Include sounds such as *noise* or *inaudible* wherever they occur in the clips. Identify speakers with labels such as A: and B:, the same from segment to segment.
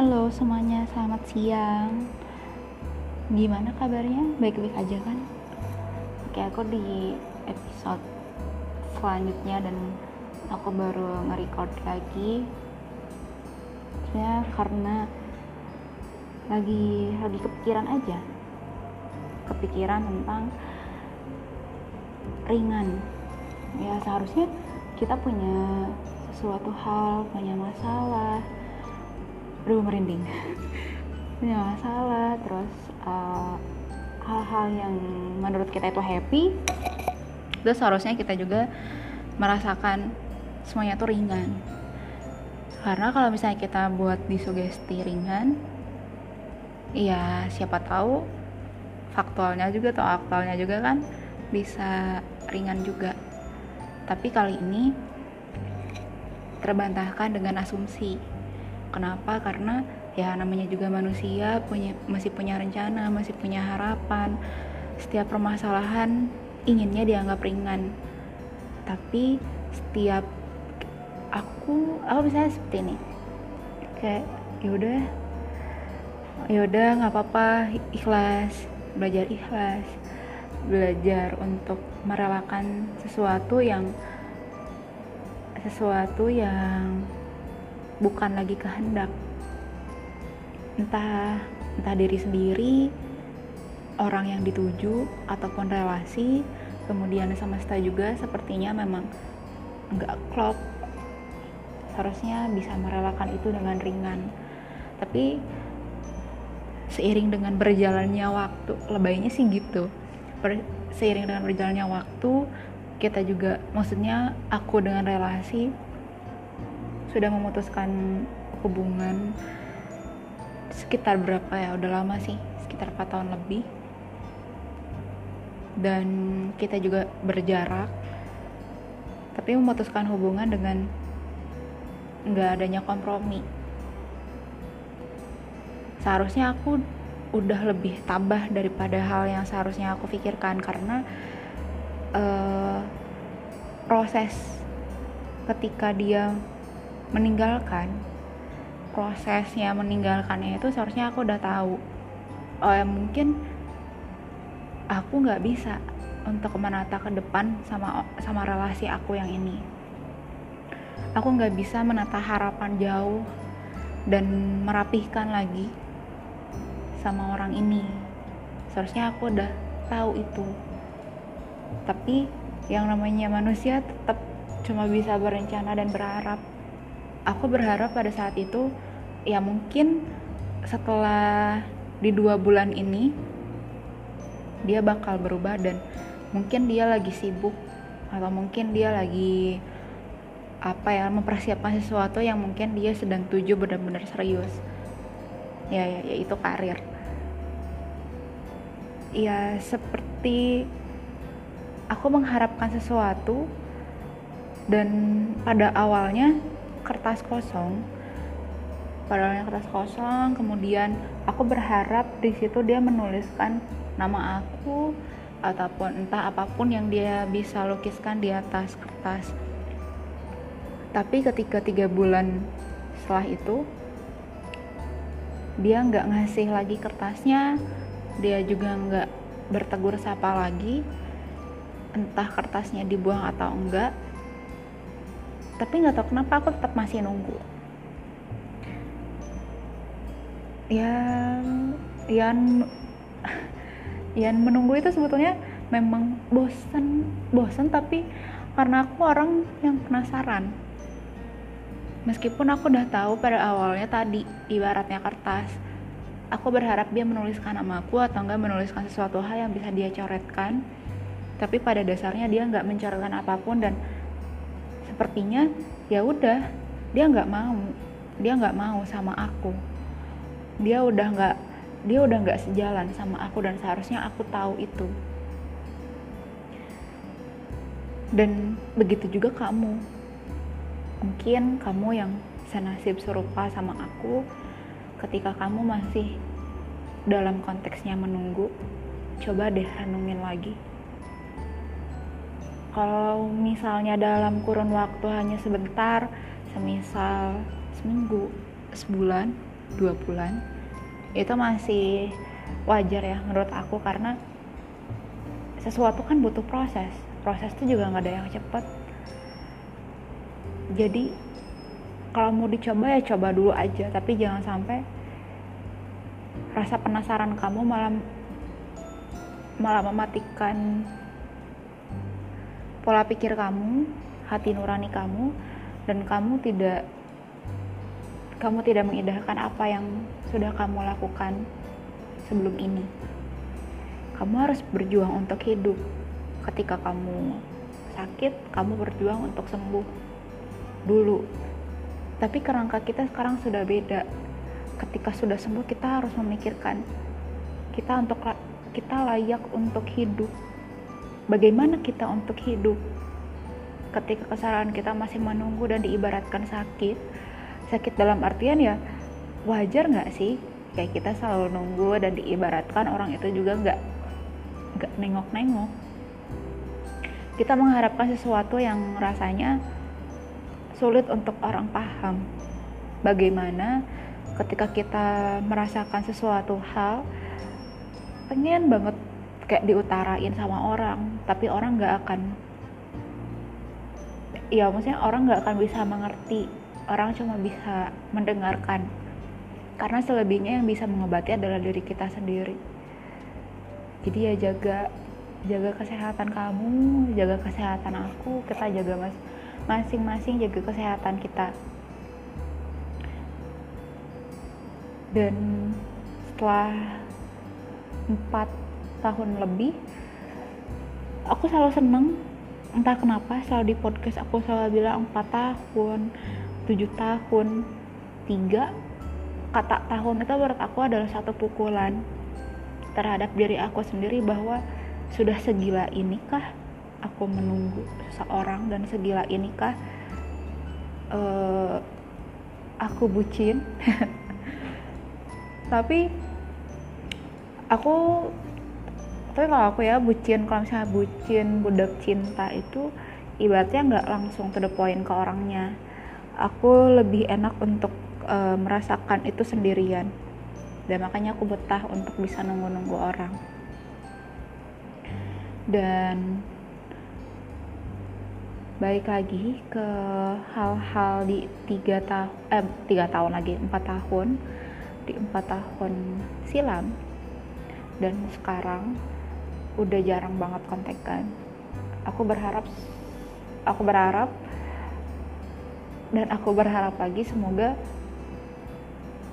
A: Halo semuanya, selamat siang. Gimana kabarnya? Baik-baik aja kan? Oke, aku di episode selanjutnya dan aku baru nge-record lagi. Sebenarnya karena lagi lagi kepikiran aja. Kepikiran tentang ringan. Ya seharusnya kita punya sesuatu hal, punya masalah, aduh merinding. Punya masalah. Terus uh, hal-hal yang menurut kita itu happy itu seharusnya kita juga merasakan semuanya tuh ringan. Karena kalau misalnya kita buat disugesti ringan ya siapa tahu faktualnya juga atau aktualnya juga kan bisa ringan juga. Tapi kali ini terbantahkan dengan asumsi Kenapa? Karena ya namanya juga manusia punya masih punya rencana, masih punya harapan. Setiap permasalahan inginnya dianggap ringan. Tapi setiap aku aku misalnya seperti ini. Kayak yaudah yaudah nggak apa-apa ikhlas belajar ikhlas belajar untuk merelakan sesuatu yang sesuatu yang bukan lagi kehendak. Entah entah diri sendiri orang yang dituju ataupun relasi kemudian semesta juga sepertinya memang nggak klop. Seharusnya bisa merelakan itu dengan ringan. Tapi seiring dengan berjalannya waktu lebaynya sih gitu. Ber, seiring dengan berjalannya waktu kita juga maksudnya aku dengan relasi sudah memutuskan hubungan sekitar berapa ya? Udah lama sih sekitar 4 tahun lebih. Dan kita juga berjarak. Tapi memutuskan hubungan dengan nggak adanya kompromi. Seharusnya aku udah lebih tabah daripada hal yang seharusnya aku pikirkan karena uh, proses ketika dia meninggalkan prosesnya meninggalkannya itu seharusnya aku udah tahu. Oh ya mungkin aku nggak bisa untuk menata ke depan sama sama relasi aku yang ini. Aku nggak bisa menata harapan jauh dan merapihkan lagi sama orang ini. Seharusnya aku udah tahu itu. Tapi yang namanya manusia tetap cuma bisa berencana dan berharap aku berharap pada saat itu ya mungkin setelah di dua bulan ini dia bakal berubah dan mungkin dia lagi sibuk atau mungkin dia lagi apa ya mempersiapkan sesuatu yang mungkin dia sedang tuju benar-benar serius. Ya ya, ya itu karir. Ya seperti aku mengharapkan sesuatu dan pada awalnya kertas kosong. Padahal kertas kosong kemudian aku berharap di situ dia menuliskan nama aku ataupun entah apa pun yang dia bisa lukiskan di atas kertas. Tapi ketika tiga bulan setelah itu dia nggak ngasih lagi kertasnya. Dia juga nggak bertegur sapa lagi entah kertasnya dibuang atau enggak tapi nggak tahu kenapa aku tetap masih nunggu. Yang yang yang menunggu itu sebetulnya memang bosen bosen tapi karena aku orang yang penasaran. Meskipun aku udah tahu pada awalnya tadi ibaratnya kertas aku berharap dia menuliskan nama aku atau enggak menuliskan sesuatu hal yang bisa dia coretkan. Tapi pada dasarnya dia nggak mencoretkan apa pun dan sepertinya ya udah dia nggak mau dia nggak mau sama aku. Dia udah nggak dia udah nggak sejalan sama aku dan seharusnya aku tahu itu. Dan begitu juga kamu. Mungkin kamu yang senasib serupa sama aku ketika kamu masih dalam konteksnya menunggu. Coba deh renungin lagi kalau misalnya dalam kurun waktu hanya sebentar semisal seminggu sebulan dua bulan itu masih wajar ya menurut aku karena sesuatu kan butuh proses. Proses itu juga nggak ada yang cepet. Jadi kalau mau dicoba ya coba dulu aja tapi jangan sampai rasa penasaran kamu malah malah mematikan pola pikir kamu hati nurani kamu dan kamu tidak kamu tidak mengindahkan apa yang sudah kamu lakukan sebelum ini. Kamu harus berjuang untuk hidup. Ketika kamu sakit kamu berjuang untuk sembuh dulu. Tapi kerangka kita sekarang sudah beda. Ketika sudah sembuh kita harus memikirkan kita untuk kita layak untuk hidup bagaimana kita untuk hidup? Ketika kesalahan kita masih menunggu dan diibaratkan sakit sakit dalam artian ya wajar nggak sih? Kayak kita selalu nunggu dan diibaratkan orang itu juga nggak nggak nengok-nengok. Kita mengharapkan sesuatu yang rasanya sulit untuk orang paham. Bagaimana ketika kita merasakan sesuatu hal pengen banget kayak diutarain sama orang tapi orang nggak akan ya maksudnya orang nggak akan bisa mengerti. Orang cuma bisa mendengarkan. Karena selebihnya yang bisa mengobati adalah diri kita sendiri. Jadi ya jaga jaga kesehatan kamu jaga kesehatan aku kita jaga mas masing-masing jaga kesehatan kita. Dan setelah empat tahun lebih aku selalu seneng entah kenapa selalu di podcast aku selalu bilang empat tahun tujuh tahun tiga kata tahun itu menurut aku adalah satu pukulan terhadap diri aku sendiri bahwa sudah segila inikah aku menunggu seseorang dan segila inikah uh, aku bucin. *laughs* Tapi aku tapi kalau aku ya bucin kalau misalnya bucin budak cinta itu ibaratnya nggak langsung to the point ke orangnya. Aku lebih enak untuk uh, merasakan itu sendirian. Dan makanya aku betah untuk bisa nunggu-nunggu orang. Dan balik lagi ke hal-hal di tiga tahun eh tiga tahun lagi empat tahun. Di empat tahun silam. Dan sekarang udah jarang banget kontekan. Aku berharap aku berharap dan aku berharap lagi semoga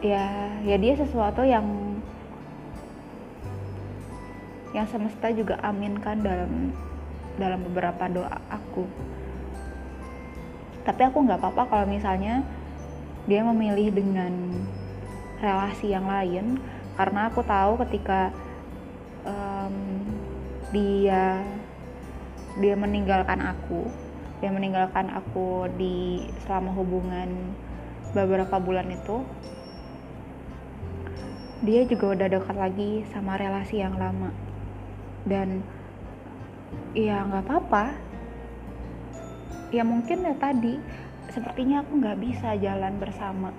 A: ya ya dia sesuatu yang yang semesta juga aminkan dalam dalam beberapa doa aku. Tapi aku nggak apa-apa kalau misalnya dia memilih dengan relasi yang lain karena aku tahu ketika um, dia dia meninggalkan aku. Dia meninggalkan aku di selama hubungan beberapa bulan itu. Dia juga udah dekat lagi sama relasi yang lama. Dan ya nggak apa-apa. Ya mungkin ya tadi sepertinya aku nggak bisa jalan bersama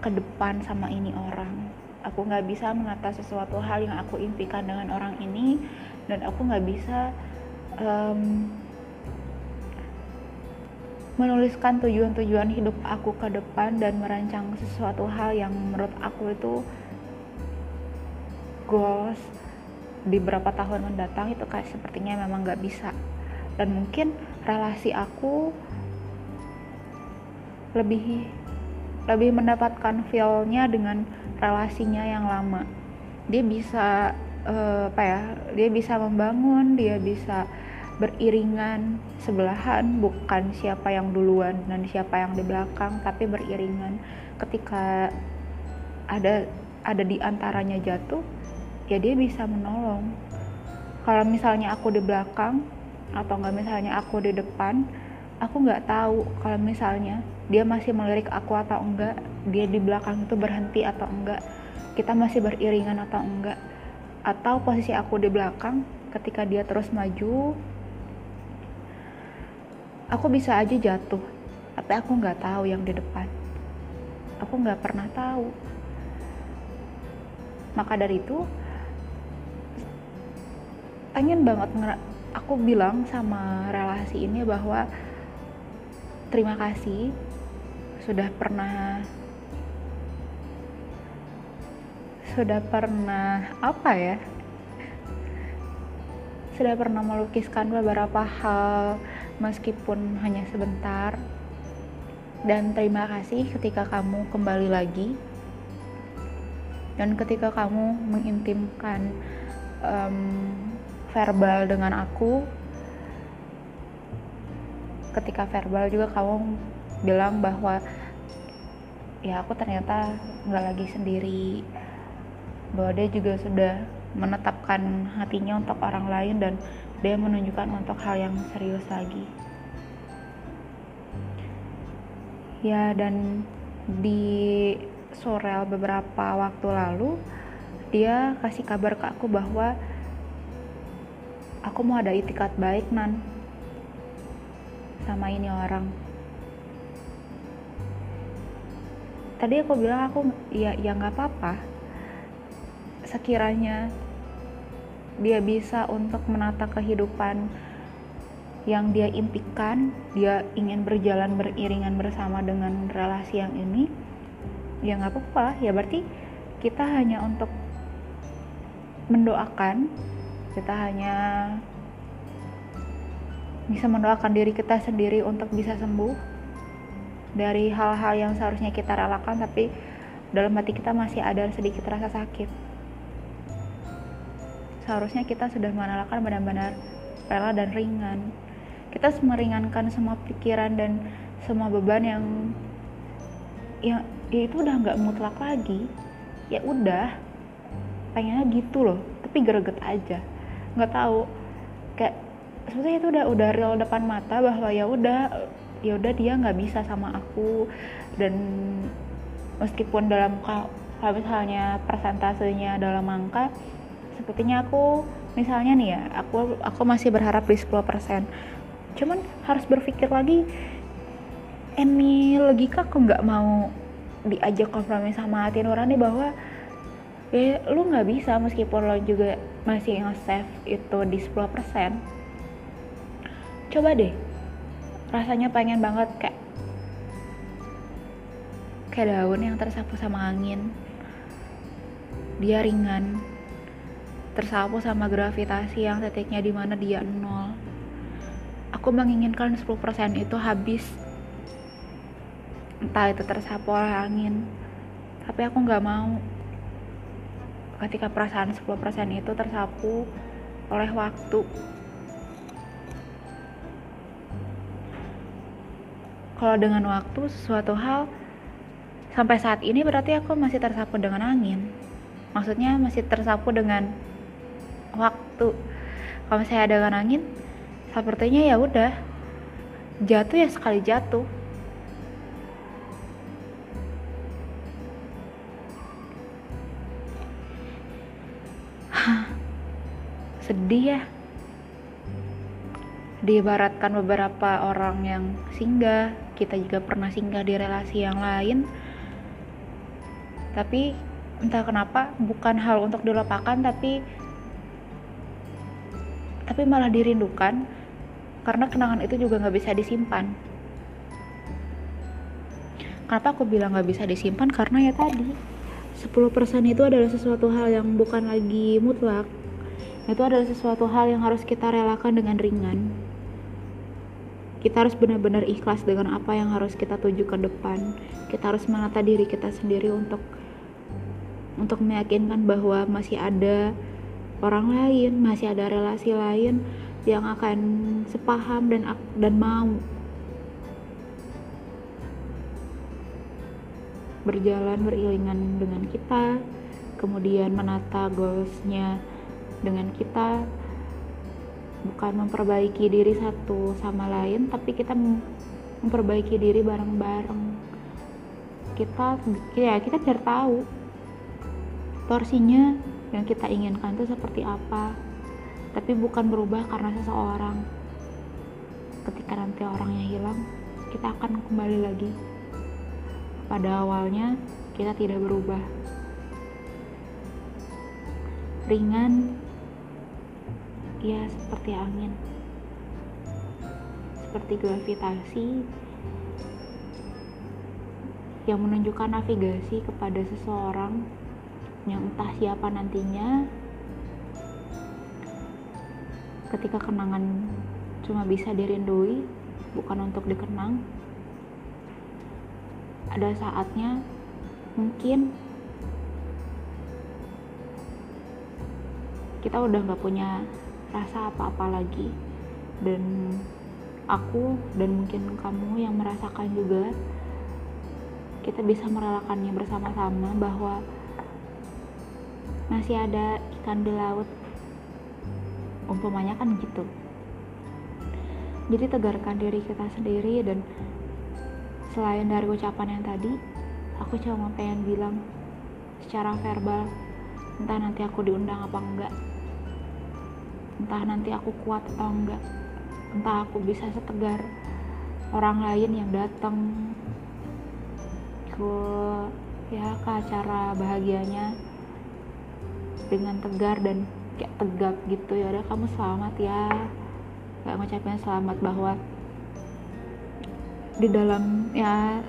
A: ke depan sama ini orang. Aku nggak bisa menata sesuatu hal yang aku impikan dengan orang ini dan aku nggak bisa um, menuliskan tujuan-tujuan hidup aku ke depan dan merancang sesuatu hal yang menurut aku itu goals di beberapa tahun mendatang itu kayak sepertinya memang nggak bisa. Dan mungkin relasi aku lebih lebih mendapatkan feelnya dengan relasinya yang lama. Dia bisa uh, apa ya dia bisa membangun dia bisa beriringan sebelahan bukan siapa yang duluan dan siapa yang di belakang tapi beriringan. Ketika ada ada di antaranya jatuh ya dia bisa menolong. Kalau misalnya aku di belakang atau nggak misalnya aku di depan aku nggak tahu kalau misalnya dia masih melirik aku atau enggak dia di belakang itu berhenti atau enggak kita masih beriringan atau enggak atau posisi aku di belakang ketika dia terus maju aku bisa aja jatuh tapi aku nggak tahu yang di depan. Aku nggak pernah tahu. Maka dari itu pengen banget aku bilang sama relasi ini bahwa terima kasih sudah pernah sudah pernah apa ya sudah pernah melukiskan beberapa hal meskipun hanya sebentar. Dan terima kasih ketika kamu kembali lagi. Dan ketika kamu mengintimkan um, verbal dengan aku ketika verbal juga kamu bilang bahwa ya aku ternyata nggak lagi sendiri bahwa dia juga sudah menetapkan hatinya untuk orang lain dan dia menunjukkan untuk hal yang serius lagi. Ya dan di sore beberapa waktu lalu dia kasih kabar ke aku bahwa aku mau ada itikat baik nan sama ini orang. Tadi aku bilang aku ya ya nggak apa-apa sekiranya dia bisa untuk menata kehidupan yang dia impikan, dia ingin berjalan beriringan bersama dengan relasi yang ini, ya nggak apa-apa. Ya berarti kita hanya untuk mendoakan, kita hanya bisa mendoakan diri kita sendiri untuk bisa sembuh dari hal-hal yang seharusnya kita relakan, tapi dalam hati kita masih ada sedikit rasa sakit seharusnya kita sudah merelakan benar-benar rela dan ringan. Kita meringankan semua pikiran dan semua beban yang yang ya itu udah nggak mutlak lagi. Ya udah pengennya gitu loh tapi greget aja. Nggak tahu kayak sebetulnya itu udah udah real depan mata bahwa ya udah ya udah dia nggak bisa sama aku. Dan meskipun dalam kalau misalnya persentasenya dalam angka sepertinya aku misalnya nih ya aku aku masih berharap di 10% cuman harus berpikir lagi Emi logika aku nggak mau diajak kompromi sama hati nurani bahwa ya lu nggak bisa meskipun lo juga masih nge-save itu di 10% coba deh rasanya pengen banget kayak kayak daun yang tersapu sama angin. Dia ringan tersapu sama gravitasi yang titiknya di mana dia nol. Aku menginginkan 10% itu habis. Entah itu tersapu oleh angin. Tapi aku nggak mau. Ketika perasaan 10% itu tersapu oleh waktu. Kalau dengan waktu sesuatu hal sampai saat ini berarti aku masih tersapu dengan angin. Maksudnya masih tersapu dengan waktu. Kalau saya ada dengan angin sepertinya ya udah jatuh ya sekali jatuh. *sighs* Sedih ya. Diibaratkan beberapa orang yang singgah kita juga pernah singgah di relasi yang lain. Tapi entah kenapa bukan hal untuk dilupakan tapi tapi malah dirindukan karena kenangan itu juga nggak bisa disimpan. Kenapa aku bilang nggak bisa disimpan? Karena ya tadi 10% itu adalah sesuatu hal yang bukan lagi mutlak. Itu adalah sesuatu hal yang harus kita relakan dengan ringan. Kita harus benar-benar ikhlas dengan apa yang harus kita tuju ke depan. Kita harus menata diri kita sendiri untuk untuk meyakinkan bahwa masih ada orang lain, masih ada relasi lain yang akan sepaham dan dan mau berjalan beriringan dengan kita, kemudian menata goalsnya dengan kita, bukan memperbaiki diri satu sama lain, tapi kita memperbaiki diri bareng-bareng. Kita ya kita cari tahu torsinya yang kita inginkan itu seperti apa. Tapi bukan berubah karena seseorang. Ketika nanti orangnya hilang kita akan kembali lagi. Pada awalnya kita tidak berubah. Ringan ya seperti angin. Seperti gravitasi yang menunjukkan navigasi kepada seseorang yang entah siapa nantinya. Ketika kenangan cuma bisa dirindui bukan untuk dikenang. Ada saatnya mungkin kita udah nggak punya rasa apa-apa lagi. Dan aku dan mungkin kamu yang merasakan juga kita bisa merelakannya bersama-sama bahwa masih ada ikan di laut. Umpamanya kan gitu. Jadi tegarkan diri kita sendiri dan selain dari ucapan yang tadi aku cuma pengen bilang secara verbal entah nanti aku diundang apa enggak entah nanti aku kuat atau enggak entah aku bisa setegar orang lain yang datang ke ya ke acara bahagianya dengan tegar dan kayak tegak gitu. Ya udah kamu selamat ya. Kayak ngucapin selamat bahwa di dalam ya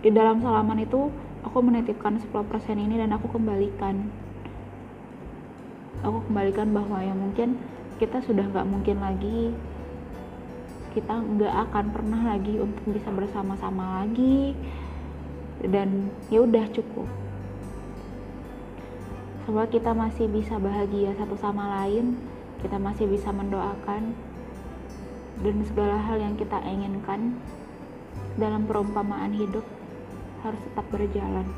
A: di dalam salaman itu aku menitipkan 10% ini dan aku kembalikan. Aku kembalikan bahwa ya mungkin kita sudah nggak mungkin lagi kita nggak akan pernah lagi untuk bisa bersama-sama lagi. Dan ya udah cukup semoga kita masih bisa bahagia satu sama lain kita masih bisa mendoakan dan segala hal yang kita inginkan dalam perumpamaan hidup harus tetap berjalan.